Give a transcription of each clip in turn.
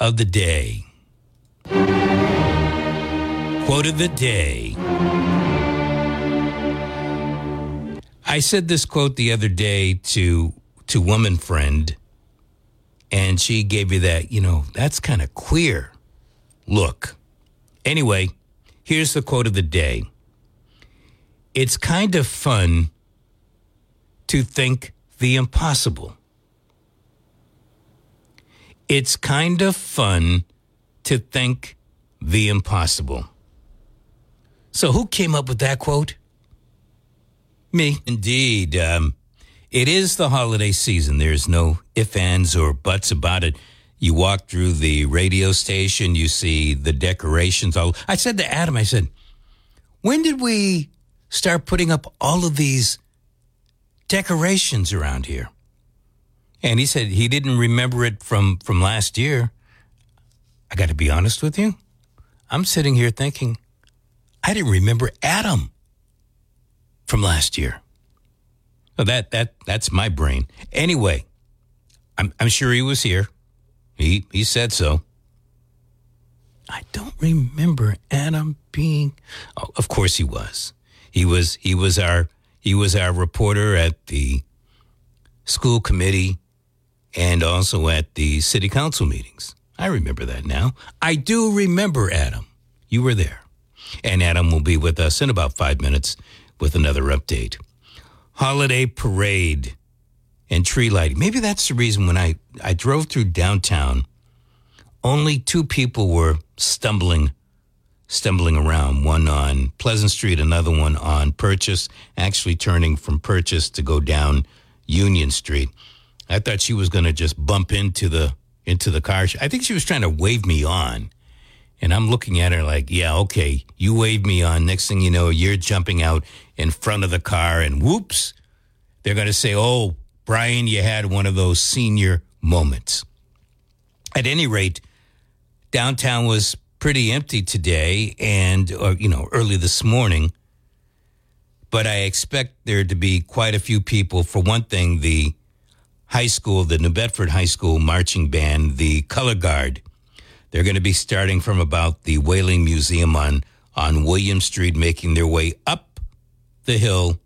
of the day. Quote of the day. I said this quote the other day to to woman friend, and she gave me that, you know, that's kind of queer look. Anyway, here's the quote of the day. It's kind of fun to think the impossible. It's kind of fun to think the impossible. So, who came up with that quote? Me. Indeed. Um, it is the holiday season. There's no ifs, ands, or buts about it. You walk through the radio station, you see the decorations. All I said to Adam, I said, when did we start putting up all of these decorations around here? And he said he didn't remember it from, from last year. I got to be honest with you. I'm sitting here thinking, I didn't remember Adam from last year. So that that that's my brain. Anyway, I'm I'm sure he was here. He he said so. I don't remember Adam being oh, of course he was. He was he was our he was our reporter at the school committee and also at the city council meetings. I remember that now. I do remember Adam. You were there. And Adam will be with us in about 5 minutes with another update. Holiday parade and tree lighting. Maybe that's the reason when I, I drove through downtown, only two people were stumbling stumbling around, one on Pleasant Street, another one on Purchase, actually turning from Purchase to go down Union Street. I thought she was going to just bump into the into the car. I think she was trying to wave me on. And I'm looking at her like, yeah, okay, you waved me on. Next thing you know, you're jumping out in front of the car, and whoops, they're going to say, oh, Brian, you had one of those senior moments. At any rate, downtown was pretty empty today and, or, you know, early this morning. But I expect there to be quite a few people. For one thing, the high school, the New Bedford High School marching band, the Color Guard, they're going to be starting from about the Whaling Museum on, on William Street, making their way up the hill.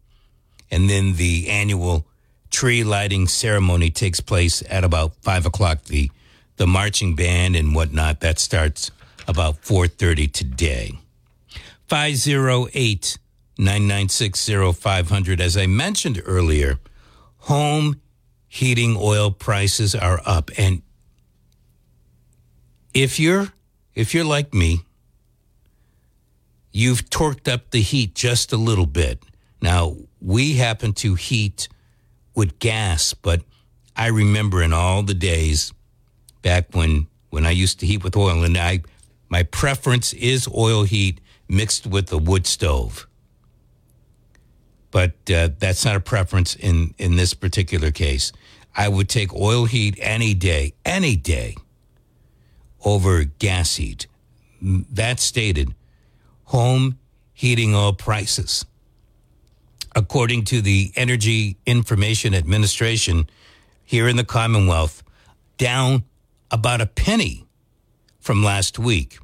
And then the annual tree lighting ceremony takes place at about five o'clock. The, the marching band and whatnot, that starts about 4.30 today. 508 996 0500. As I mentioned earlier, home heating oil prices are up. And if you're if you're like me, you've torqued up the heat just a little bit. Now, we happen to heat with gas, but I remember in all the days back when when I used to heat with oil and I my preference is oil heat mixed with a wood stove. But uh, that's not a preference in in this particular case. I would take oil heat any day, any day over gas heat. That stated, home heating oil prices. According to the Energy Information Administration here in the Commonwealth, down about a penny from last week.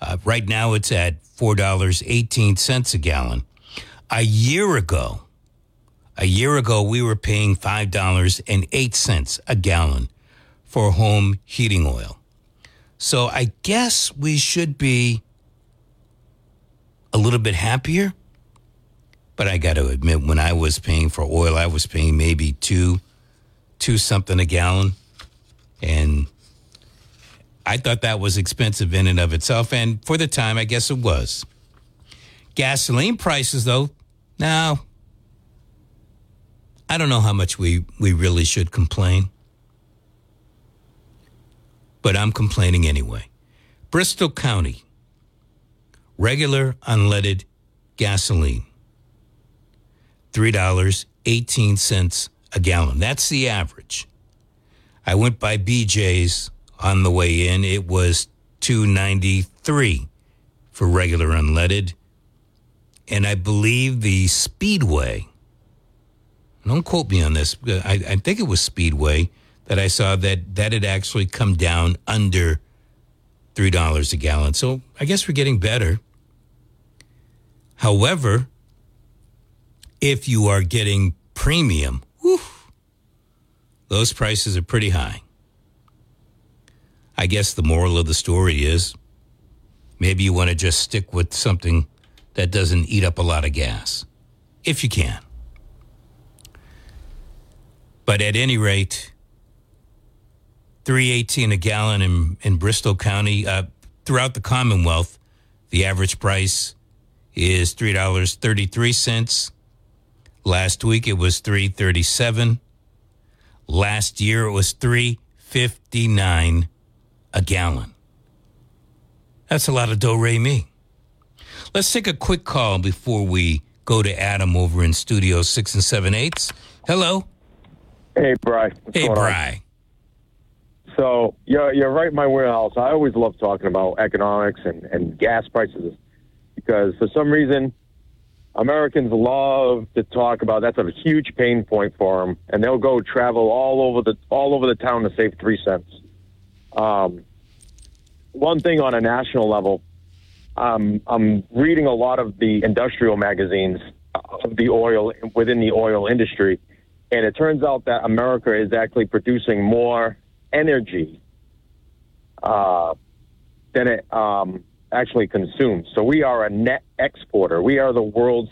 Uh, right now it's at $4.18 a gallon. A year ago, a year ago, we were paying $5.08 a gallon for home heating oil. So I guess we should be a little bit happier. But I got to admit, when I was paying for oil, I was paying maybe two, two something a gallon, and I thought that was expensive in and of itself. And for the time, I guess it was. Gasoline prices, though, now I don't know how much we, we really should complain but I'm complaining anyway. Bristol County, regular unleaded gasoline, $3.18 a gallon. That's the average. I went by BJ's on the way in. It was 293 for regular unleaded. And I believe the Speedway, don't quote me on this, uh, I, I think it was Speedway that I saw that that had actually come down under $3 a gallon. So I guess we're getting better. However, if you are getting premium, whew, those prices are pretty high. I guess the moral of the story is maybe you want to just stick with something that doesn't eat up a lot of gas, if you can. But at any rate, 318 a gallon in, in Bristol County. Uh, throughout the Commonwealth, the average price is $3.33. Last week it was 337. Last year it was 359 a gallon. That's a lot of do re mi. Let's take a quick call before we go to Adam over in Studio 6 and 7 eighths. Hello. Hey, Bry. What's hey, Bry. So you're you're right in my warehouse. I always love talking about economics and, and gas prices because for some reason Americans love to talk about that's a huge pain point for them, and they'll go travel all over the all over the town to save three cents. Um, one thing on a national level, um, I'm reading a lot of the industrial magazines of the oil within the oil industry, and it turns out that America is actually producing more energy uh, than it um, actually consumes. So we are a net exporter. We are the world's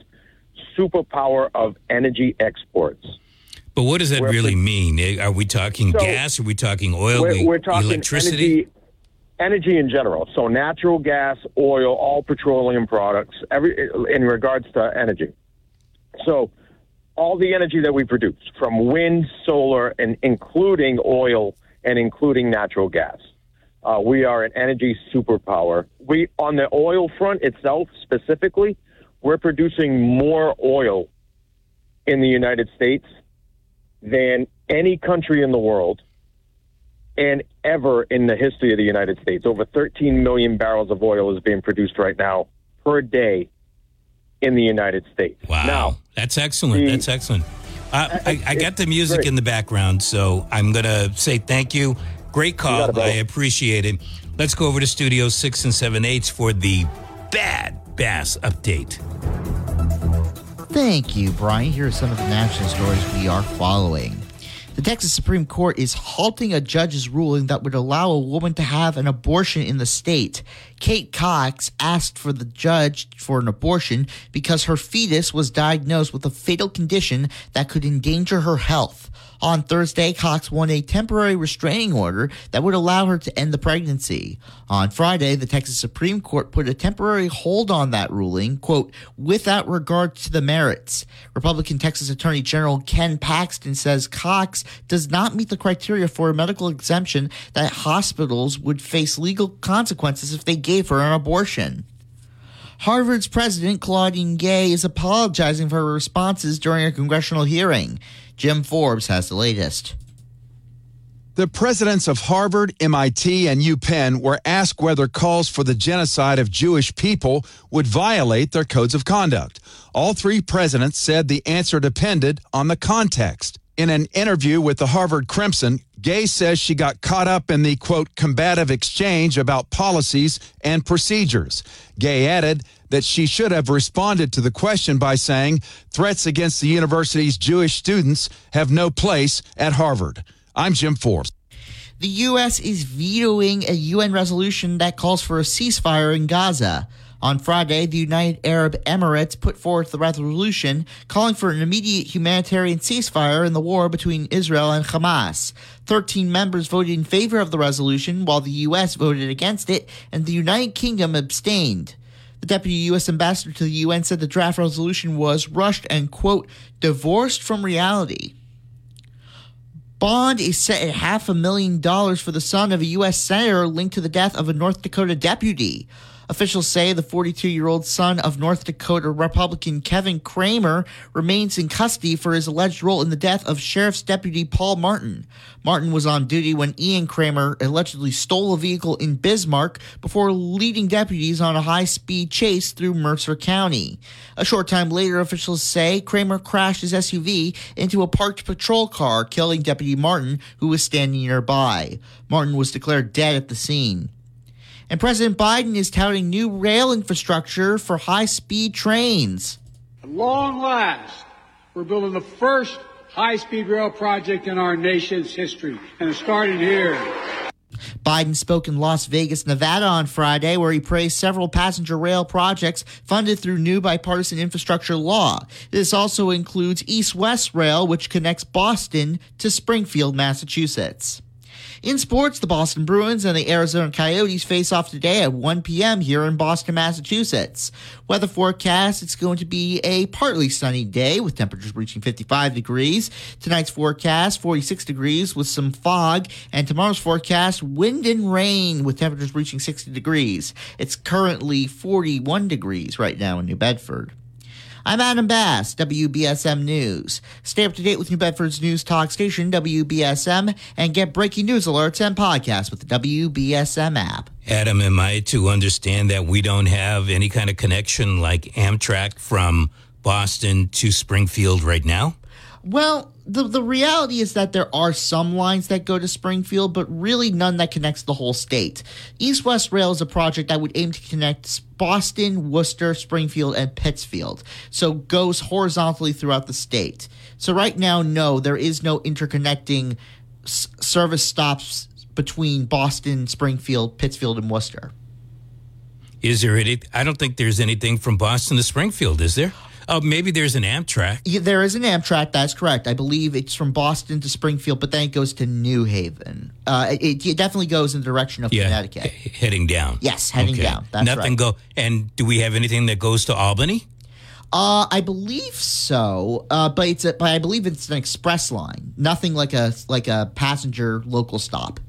superpower of energy exports. But what does that we're, really mean? Are we talking so gas? Are we talking oil? We're, we're talking electricity. Energy, energy in general. So natural gas, oil, all petroleum products. Every in regards to energy. So all the energy that we produce from wind, solar, and including oil and including natural gas. Uh, we are an energy superpower. We on the oil front itself specifically, we're producing more oil in the United States than any country in the world and ever in the history of the United States. Over 13 million barrels of oil is being produced right now per day in the United States. Wow. Now, that's excellent. The, that's excellent. Uh, I, I, got the music great. in the background, so I'm going to say thank you. Great call. I appreciate it. Let's go over to Studio 6 and 7 eighths for the Bad Bass update. Thank you, Brian. Here are some of the national stories we are following. The Texas Supreme Court is halting a judge's ruling that would allow a woman to have an abortion in the state. Kate Cox asked for the judge for an abortion because her fetus was diagnosed with a fatal condition that could endanger her health. On Thursday, Cox won a temporary restraining order that would allow her to end the pregnancy. On Friday, the Texas Supreme Court put a temporary hold on that ruling, quote, without regard to the merits. Republican Texas Attorney General Ken Paxton says Cox does not meet the criteria for a medical exemption that hospitals would face legal consequences if they gave her an abortion. Harvard's president, Claudine Gay, is apologizing for her responses during a congressional hearing. Jim Forbes has the latest. The presidents of Harvard, MIT, and UPenn were asked whether calls for the genocide of Jewish people would violate their codes of conduct. All three presidents said the answer depended on the context. In an interview with the Harvard Crimson, Gay says she got caught up in the quote combative exchange about policies and procedures. Gay added that she should have responded to the question by saying threats against the university's Jewish students have no place at Harvard. I'm Jim Forbes. The U.S. is vetoing a UN resolution that calls for a ceasefire in Gaza. On Friday, the United Arab Emirates put forth the resolution calling for an immediate humanitarian ceasefire in the war between Israel and Hamas. Thirteen members voted in favor of the resolution, while the U.S. voted against it, and the United Kingdom abstained. The deputy U.S. ambassador to the UN said the draft resolution was rushed and, quote, divorced from reality. Bond is set at half a million dollars for the son of a U.S. senator linked to the death of a North Dakota deputy. Officials say the 42 year old son of North Dakota Republican Kevin Cramer remains in custody for his alleged role in the death of Sheriff's Deputy Paul Martin. Martin was on duty when Ian Cramer allegedly stole a vehicle in Bismarck before leading deputies on a high speed chase through Mercer County. A short time later, officials say Cramer crashed his SUV into a parked patrol car, killing Deputy Martin, who was standing nearby. Martin was declared dead at the scene. And President Biden is touting new rail infrastructure for high speed trains. At long last, we're building the first high speed rail project in our nation's history, and it started here. Biden spoke in Las Vegas, Nevada on Friday, where he praised several passenger rail projects funded through new bipartisan infrastructure law. This also includes East West Rail, which connects Boston to Springfield, Massachusetts. In sports, the Boston Bruins and the Arizona Coyotes face off today at 1 p.m. here in Boston, Massachusetts. Weather forecast, it's going to be a partly sunny day with temperatures reaching 55 degrees. Tonight's forecast, 46 degrees with some fog. And tomorrow's forecast, wind and rain with temperatures reaching 60 degrees. It's currently 41 degrees right now in New Bedford. I'm Adam Bass, WBSM News. Stay up to date with New Bedford's news talk station, WBSM, and get breaking news alerts and podcasts with the WBSM app. Adam, am I to understand that we don't have any kind of connection like Amtrak from Boston to Springfield right now? Well, the the reality is that there are some lines that go to Springfield, but really none that connects the whole state. East West Rail is a project that would aim to connect Boston, Worcester, Springfield, and Pittsfield. So goes horizontally throughout the state. So right now, no, there is no interconnecting s- service stops between Boston, Springfield, Pittsfield, and Worcester. Is there any? I don't think there's anything from Boston to Springfield, is there? Oh, maybe there's an Amtrak. Yeah, there is an Amtrak. That's correct. I believe it's from Boston to Springfield, but then it goes to New Haven. Uh, it, it definitely goes in the direction of Yeah, Connecticut. he- heading down. Yes, heading down. That's Nothing right. go. And do we have anything that goes to Albany? Uh, I believe so. Uh, but it's a, but I believe it's an express line. Nothing like a like a passenger local stop.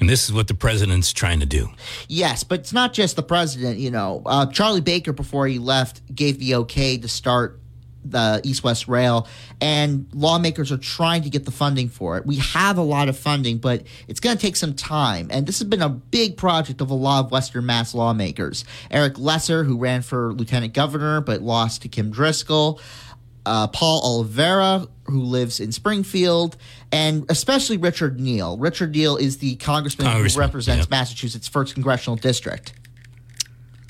And this is what the president's trying to do. Yes, but it's not just the president. You know, uh, Charlie Baker before he left gave the okay to start the East West Rail, and lawmakers are trying to get the funding for it. We have a lot of funding, but it's going to take some time. And this has been a big project of a lot of Western Mass lawmakers. Eric Lesser, who ran for lieutenant governor but lost to Kim Driscoll. Uh, Paul Oliveira, who lives in Springfield, and especially Richard Neal. Richard Neal is the congressman, Congressman, who represents yeah. Massachusetts' first congressional district.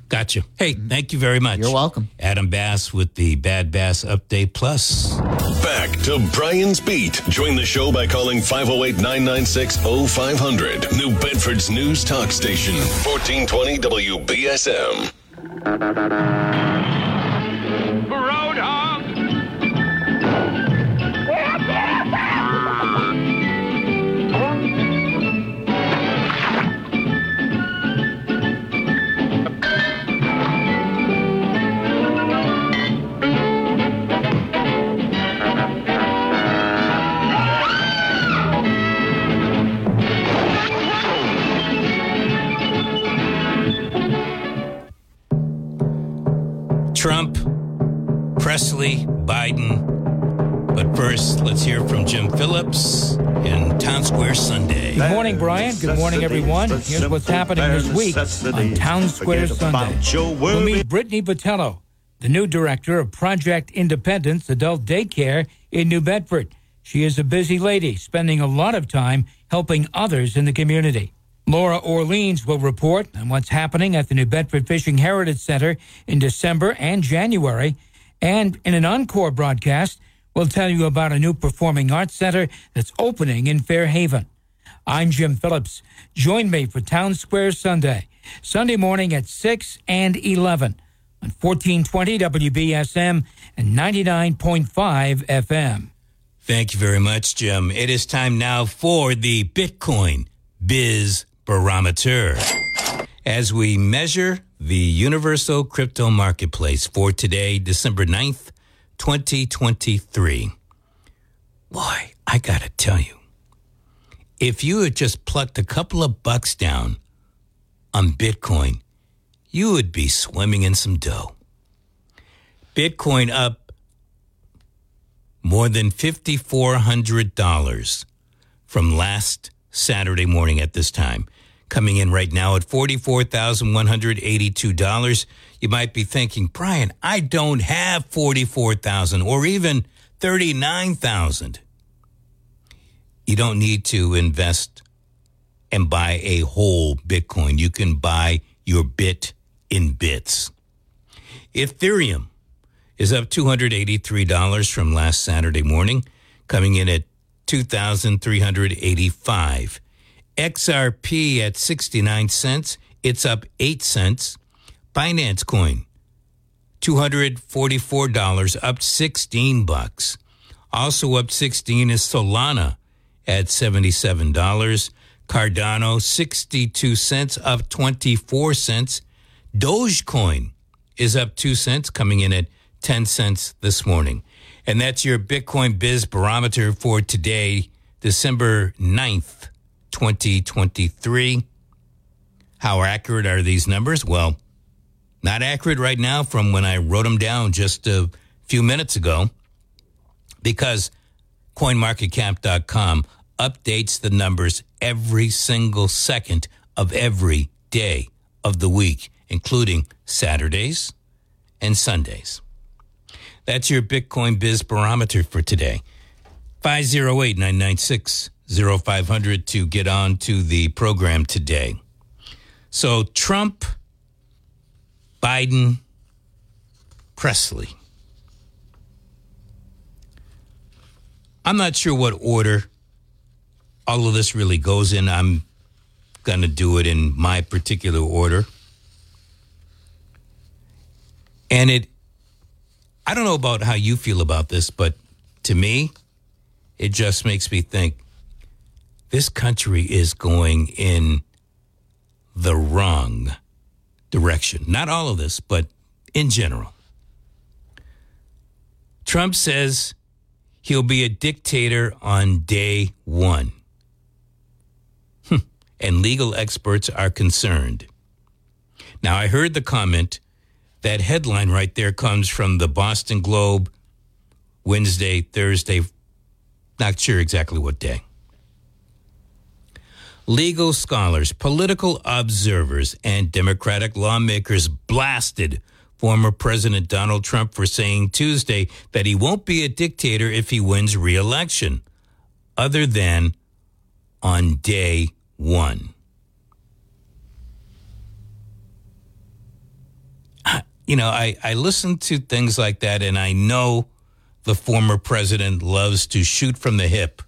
Gotcha. Hey, thank you very much. You're welcome. Adam Bass with the Bad Bass Update Plus. Back to Brian's Beat. Join the show by calling 508 996 0500. New Bedford's news talk station, 1420 WBSM. Pressley, Biden. But first, let's hear from Jim Phillips in Town Square Sunday. Good morning, Brian. Good morning, everyone. Here's what's happening this week on Town Square Sunday. We'll meet Brittany Vitello, the new director of Project Independence Adult Daycare in New Bedford. She is a busy lady, spending a lot of time helping others in the community. Laura Orleans will report on what's happening at the New Bedford Fishing Heritage Center in December and January. And in an encore broadcast, we'll tell you about a new performing arts center that's opening in Fairhaven. I'm Jim Phillips. Join me for Town Square Sunday, Sunday morning at 6 and 11 on 1420 WBSM and 99.5 FM. Thank you very much, Jim. It is time now for the Bitcoin Biz Barometer. As we measure the universal crypto marketplace for today, December 9th, 2023. Boy, I got to tell you, if you had just plucked a couple of bucks down on Bitcoin, you would be swimming in some dough. Bitcoin up more than $5,400 from last Saturday morning at this time. Coming in right now at $44,182. You might be thinking, Brian, I don't have 44,000 or even 39,000. You don't need to invest and buy a whole Bitcoin. You can buy your bit in bits. Ethereum is up $283 from last Saturday morning, coming in at 2,385. XRP at 69 cents, it's up 8 cents. Binance Coin $244, up 16 bucks. Also up 16 is Solana at $77. Cardano 62 cents, up 24 cents. Dogecoin is up 2 cents, coming in at 10 cents this morning. And that's your Bitcoin Biz Barometer for today, December 9th, 2023. How accurate are these numbers? Well, not accurate right now from when I wrote them down just a few minutes ago because coinmarketcap.com updates the numbers every single second of every day of the week, including Saturdays and Sundays. That's your Bitcoin Biz Barometer for today. 508 996 0500 to get on to the program today. So, Trump, Biden, Pressley. I'm not sure what order all of this really goes in. I'm going to do it in my particular order. And it, I don't know about how you feel about this, but to me, it just makes me think this country is going in the wrong direction. Not all of this, but in general. Trump says he'll be a dictator on day one. Hmm. and legal experts are concerned. Now, I heard the comment that headline right there comes from the Boston Globe Wednesday, Thursday, not sure exactly what day. Legal scholars, political observers, and Democratic lawmakers blasted former President Donald Trump for saying Tuesday that he won't be a dictator if he wins re election, other than on day one. You know, I, I listen to things like that, and I know the former president loves to shoot from the hip.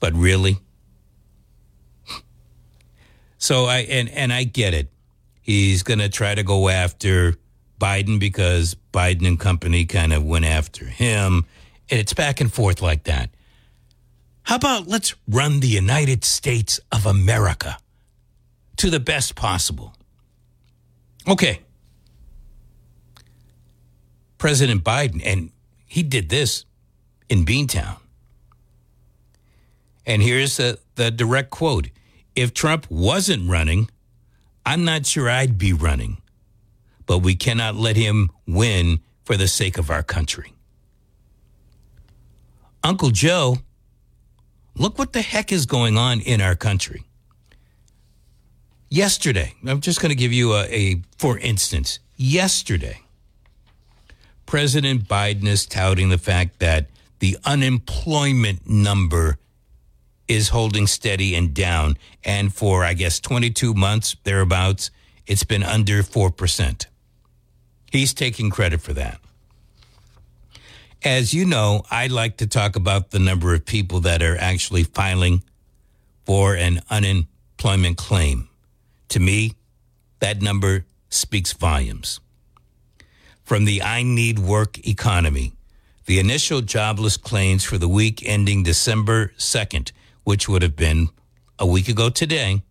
But really? So I and and I get it. He's going to try to go after Biden because Biden and company kind of went after him. And it's back and forth like that. How about let's run the United States of America to the best possible? Okay. President Biden, and he did this in Beantown. And here's the, the direct quote if Trump wasn't running, I'm not sure I'd be running. But we cannot let him win for the sake of our country. Uncle Joe, look what the heck is going on in our country. Yesterday, I'm just going to give you a, a for instance, yesterday, President Biden is touting the fact that the unemployment number is holding steady and down. And for, I guess, 22 months, thereabouts, it's been under 4%. He's taking credit for that. As you know, I like to talk about the number of people that are actually filing for an unemployment claim. To me, that number speaks volumes. From the I Need Work economy, the initial jobless claims for the week ending December 2nd which would have been a week ago today,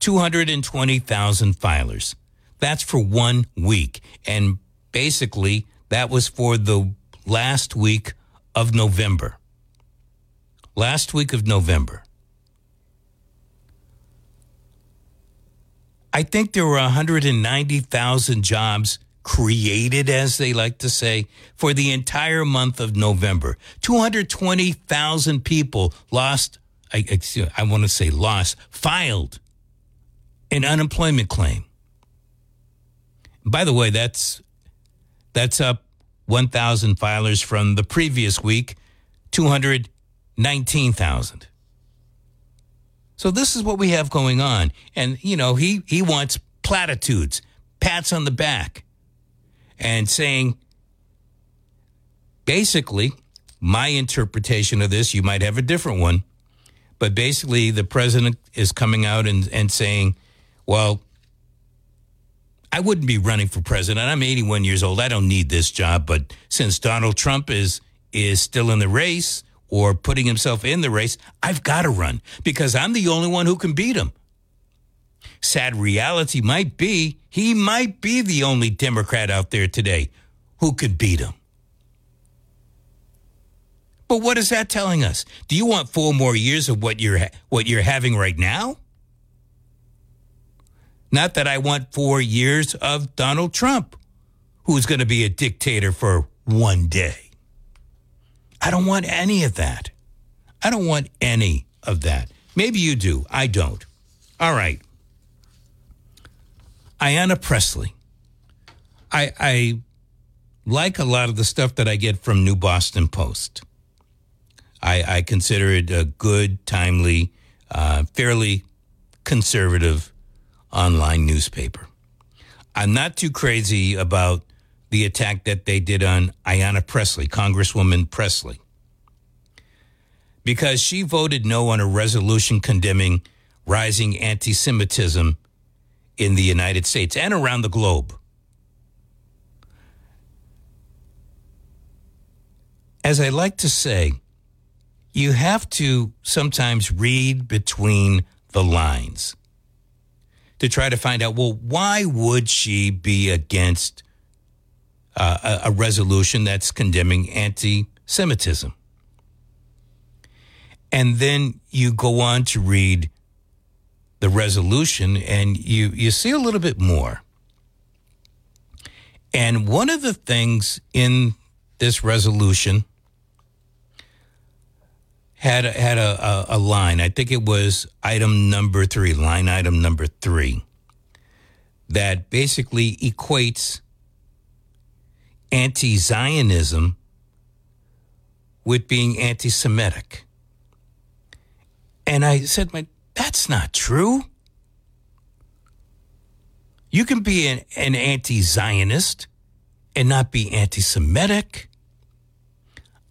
220,000 filers. That's for one week. And basically, that was for the last week of November. Last week of November. I think there were 190,000 jobs created, as they like to say, for the entire month of November. 220,000 people lost, I, I want to say lost, filed an unemployment claim. By the way, that's that's up 1,000 filers from the previous week, 219,000. So So this is what we have going on. And, you know, he, he wants platitudes, pats on the back, and saying, basically, my interpretation of this, you might have a different one, but basically the president is coming out and, and saying, well, I wouldn't be running for president. I'm 81 years old. I don't need this job. But since Donald Trump is is still in the race or putting himself in the race, I've got to run because I'm the only one who can beat him. Sad reality might be he might be the only Democrat out there today who could beat him. But what is that telling us? Do you want four more years of what you're what you're having right now? Not that I want 4 years of Donald Trump who's going to be a dictator for one day. I don't want any of that. I don't want any of that. Maybe you do. I don't. All right. Ayanna Pressley. I, I like a lot of the stuff that I get from New Boston Post. I, I consider it a good, timely, uh, fairly conservative online newspaper. I'm not too crazy about the attack that they did on Ayanna Pressley, Congresswoman Pressley, because she voted no on a resolution condemning rising anti Semitism in the United States and around the globe. As I like to say, you have to sometimes read between the lines to try to find out well, why would she be against uh, a, a resolution that's condemning anti Semitism? And then you go on to read the resolution and you, you see a little bit more. And one of the things in this resolution had had a, a, a, line. I think it was item number three, line item number three, that basically equates anti-Zionism with being anti-Semitic. And I said, "My, that's not true. You can be an, an anti-Zionist and not be anti-Semitic."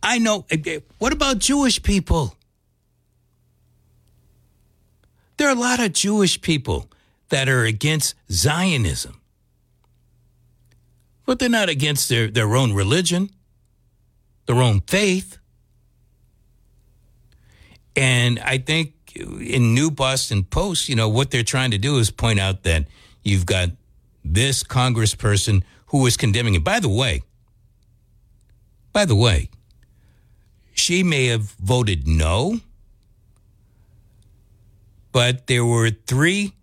I know. Eh, eh, what about Jewish people? There are a lot of Jewish people that are against Zionism, but they're not against their, their own religion, their own faith. And I think in New Boston Post, you know, what they're trying to do is point out that you've got this congressperson who is condemning it. By the way, by the way, she may have voted no, but there were three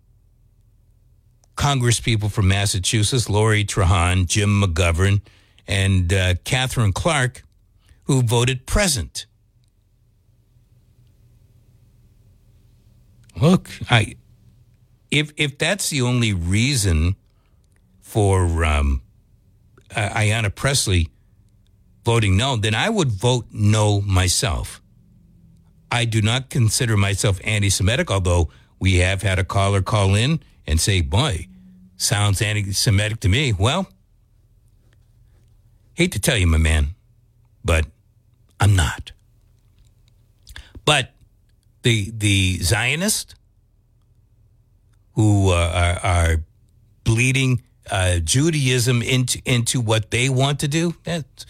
congresspeople from Massachusetts Lori Trahan, Jim McGovern, and uh, Katherine Clark who voted present. Look, I if if that's the only reason for um, uh, Ayanna Pressley voting no, then I would vote no myself. I do not consider myself anti Semitic, although we have had a caller call in and say, boy, sounds anti Semitic to me. Well, hate to tell you, my man, but I'm not. But the the Zionists who uh, are, are, bleeding uh, Judaism into into what they want to do, that's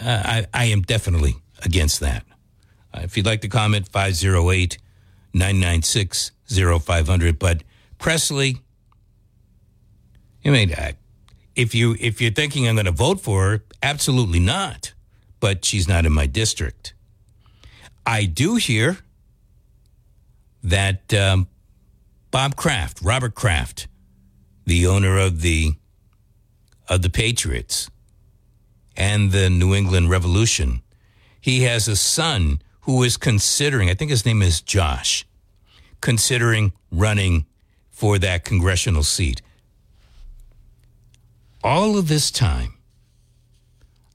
I, I am definitely against that. Uh, if you'd like to comment, 508 996 0500. But Pressley, I mean, uh, if, you, if you're thinking I'm going to vote for her, absolutely not. But she's not in my district. I do hear that um, Bob Kraft, Robert Kraft, the owner of the of the Patriots, and the New England Revolution. He has a son who is considering, I think his name is Josh, considering running for that congressional seat. All of this time,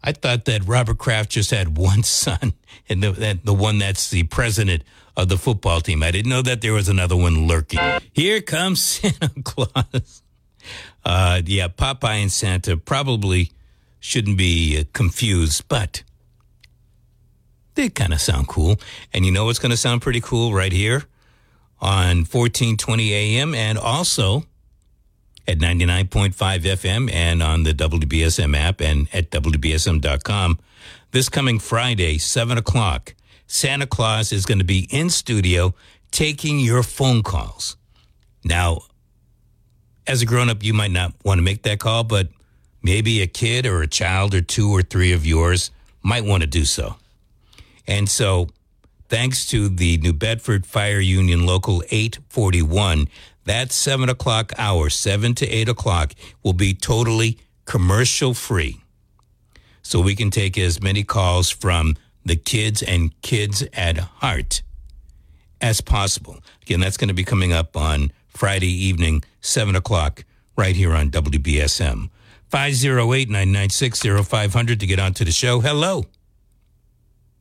I thought that Robert Kraft just had one son, and the that, the one that's the president of the football team. I didn't know that there was another one lurking. Here comes Santa Claus. Uh, yeah, Popeye and Santa probably shouldn't be uh, confused, but they kind of sound cool. And you know what's going to sound pretty cool right here on 1420 AM and also at 99.5 FM and on the WBSM app and at WBSM.com. This coming Friday, 7 o'clock, Santa Claus is going to be in studio taking your phone calls. Now, as a grown up, you might not want to make that call, but maybe a kid or a child or two or three of yours might want to do so. And so, thanks to the New Bedford Fire Union Local 841, that 7 o'clock hour, 7 to 8 o'clock, will be totally commercial free. So we can take as many calls from the kids and kids at heart as possible. Again, that's going to be coming up on Friday evening, 7 o'clock, right here on WBSM. 508 996 0500 to get onto the show. Hello.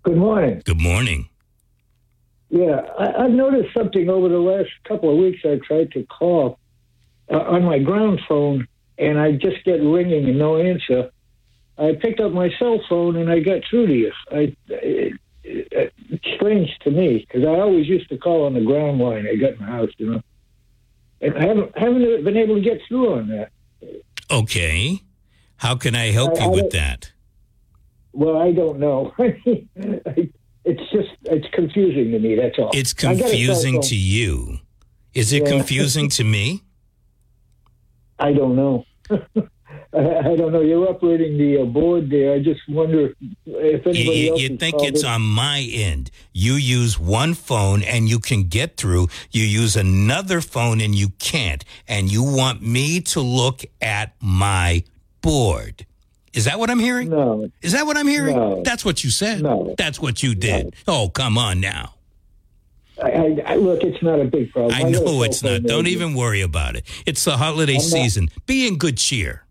Good morning. Good morning. Yeah, I, I've noticed something over the last couple of weeks. I tried to call uh, on my ground phone, and I just get ringing and no answer. I picked up my cell phone and I got through to you. I, it, it, it's strange to me because I always used to call on the ground line I got in the house, you know, and I haven't haven't been able to get through on that. Okay. How can I help I- you I with that? Well, I don't know. it's just it's confusing to me. That's all. It's I got a cell confusing to you. Is it Yeah. confusing to me? I don't know. I, don't know. You're operating the uh, board there. I just wonder if You, anybody you- else. you think it's in. on my end. You use one phone and you can get through. You use another phone and you can't. And you want me to look at my board. Is that what I'm hearing? No, Is that what I'm hearing? No. That's what you said. No. That's what you did. Oh, come on now. I, I, I, look, it's not a big problem. I know it's not. Don't even worry about it. It's the holiday not- season. Be in good cheer.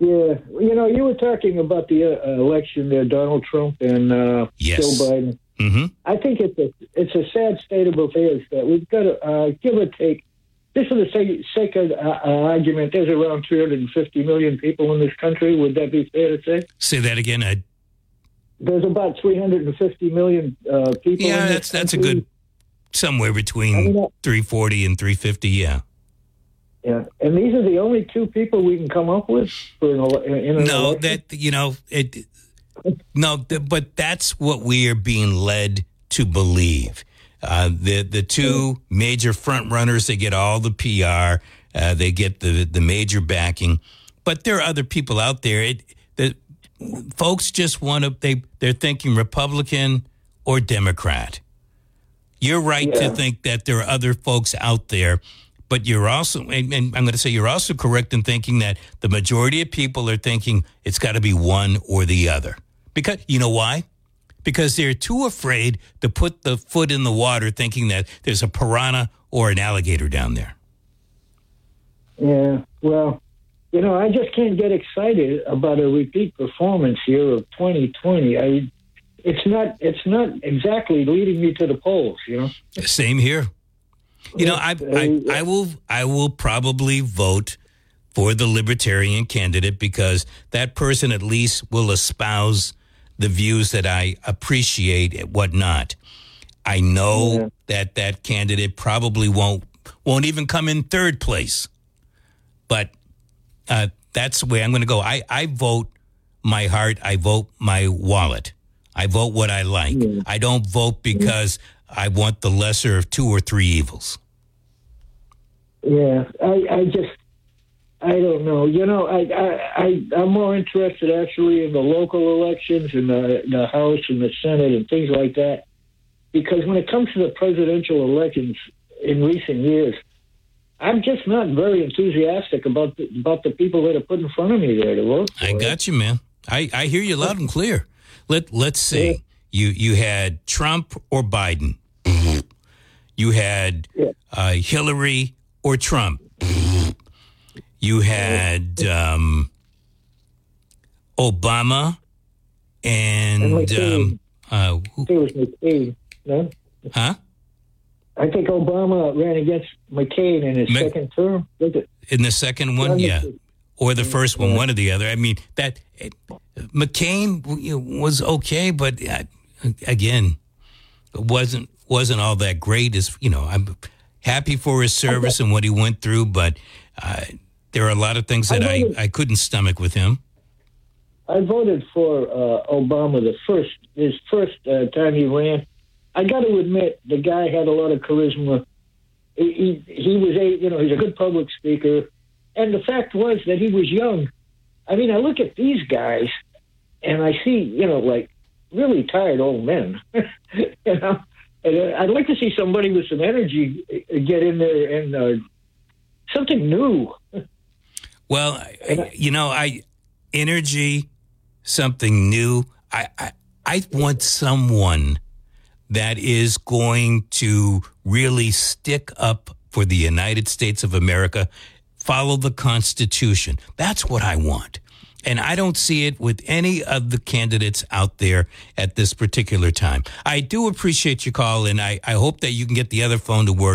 Yeah, you know, you were talking about the uh, election there, Donald Trump and uh, Yes. Joe Biden. hmm I think it's a it's a sad state of affairs that we've got to uh, give or take. Just for the sake, sake of uh, uh, argument, there's around 350 million people in this country. Would that be fair to say? Say that again. There's about 350 million uh, people. yeah, that's that's a good somewhere I between mean, uh, 340 and 350. Yeah. Yeah, and these are the only two people we can come up with for an ele- in an No, election? that you know it. No, th- but that's what we are being led to believe. Uh, the the two major front runners, they get all the PR, uh, they get the the major backing, but there are other people out there. It the folks just want to they they're thinking Republican or Democrat. You're right to think that there are other folks out there, but you're also, and, and I'm going to say you're also correct in thinking that the majority of people are thinking it's got to be one or the other. Because, you know why? Because they're too afraid to put the foot in the water thinking that there's a piranha or an alligator down there. Yeah, well, you know, I just can't get excited about a repeat performance here of 2020. I, it's not, it's not exactly leading me to the polls. You know, Same here. You know, I, I, I will I will probably vote for the libertarian candidate because that person at least will espouse the views that I appreciate and whatnot. I know that that candidate probably won't won't even come in third place, but uh, that's the way I'm going to go. I, I vote my heart. I vote my wallet. I vote what I like. I don't vote because I want the lesser of two or three evils. yeah, I, I just, I don't know. You know, I, I, I, I'm more interested actually in the local elections and the, the House and the Senate and things like that, because when it comes to the presidential elections in recent years, I'm just not very enthusiastic about the, about the people that are put in front of me there to vote. For. I got you, man. I, I hear you loud and clear. Let let's see. You you had Trump or Biden. You had Yeah. uh, Hillary or Trump. You had um, Obama and, And um, uh, I think it was McCain. No, huh? I think Obama ran against McCain in his Mc- second term. In the second one, yeah, or the first one, one or the other. I mean, that McCain was okay, but uh, again, wasn't wasn't all that great. As you know, I'm happy for his service and what he went through, but uh, there are a lot of things that I, I couldn't stomach with him. I voted for uh, Obama the first his first uh, time he ran. I got to admit, the guy had a lot of charisma. He, he he was a you know he's a good public speaker, and the fact was that he was young. I mean, I look at these guys, and I see you know like really tired old men. you know, and uh, I'd like to see somebody with some energy uh, get in there and uh, something new. Well, I, you know, I energy, something new. I, I I want someone that is going to really stick up for the United States of America, follow the Constitution. That's what I want. And I don't see it with any of the candidates out there at this particular time. I do appreciate your call, and I, I hope that you can get the other phone to work